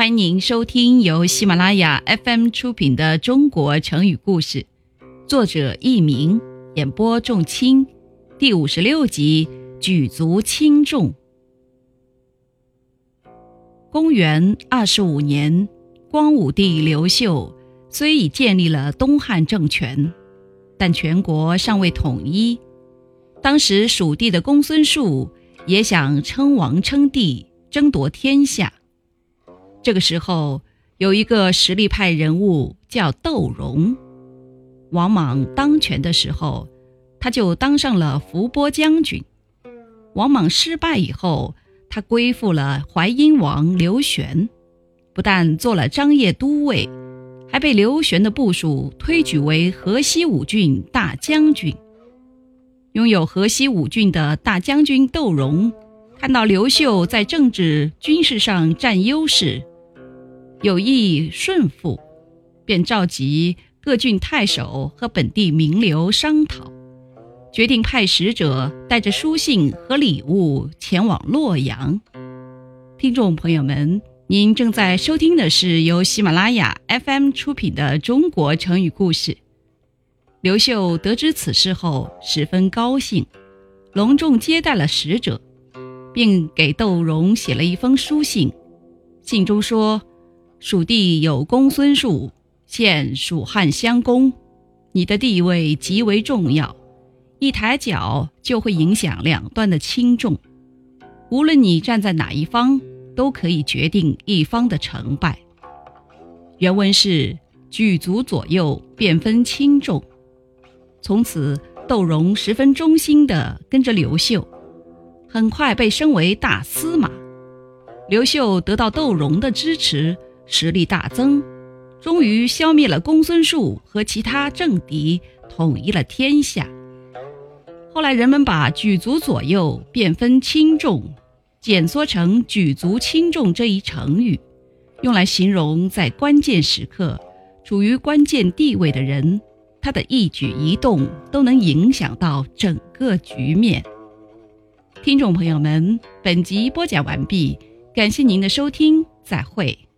欢迎您收听由喜马拉雅 FM 出品的《中国成语故事》，作者佚名，演播仲卿，第五十六集《举足轻重》。公元二十五年，光武帝刘秀虽已建立了东汉政权，但全国尚未统一。当时蜀地的公孙述也想称王称帝，争夺天下。这个时候，有一个实力派人物叫窦融。王莽当权的时候，他就当上了伏波将军。王莽失败以后，他归附了淮阴王刘玄，不但做了张掖都尉，还被刘玄的部属推举为河西五郡大将军。拥有河西五郡的大将军窦融，看到刘秀在政治军事上占优势。有意顺服，便召集各郡太守和本地名流商讨，决定派使者带着书信和礼物前往洛阳。听众朋友们，您正在收听的是由喜马拉雅 FM 出品的《中国成语故事》。刘秀得知此事后，十分高兴，隆重接待了使者，并给窦融写了一封书信，信中说。蜀地有公孙述，现蜀汉相公，你的地位极为重要，一抬脚就会影响两端的轻重。无论你站在哪一方，都可以决定一方的成败。原文是举足左右，便分轻重。从此，窦融十分忠心地跟着刘秀，很快被升为大司马。刘秀得到窦融的支持。实力大增，终于消灭了公孙述和其他政敌，统一了天下。后来人们把“举足左右，便分轻重”简缩成“举足轻重”这一成语，用来形容在关键时刻处于关键地位的人，他的一举一动都能影响到整个局面。听众朋友们，本集播讲完毕，感谢您的收听，再会。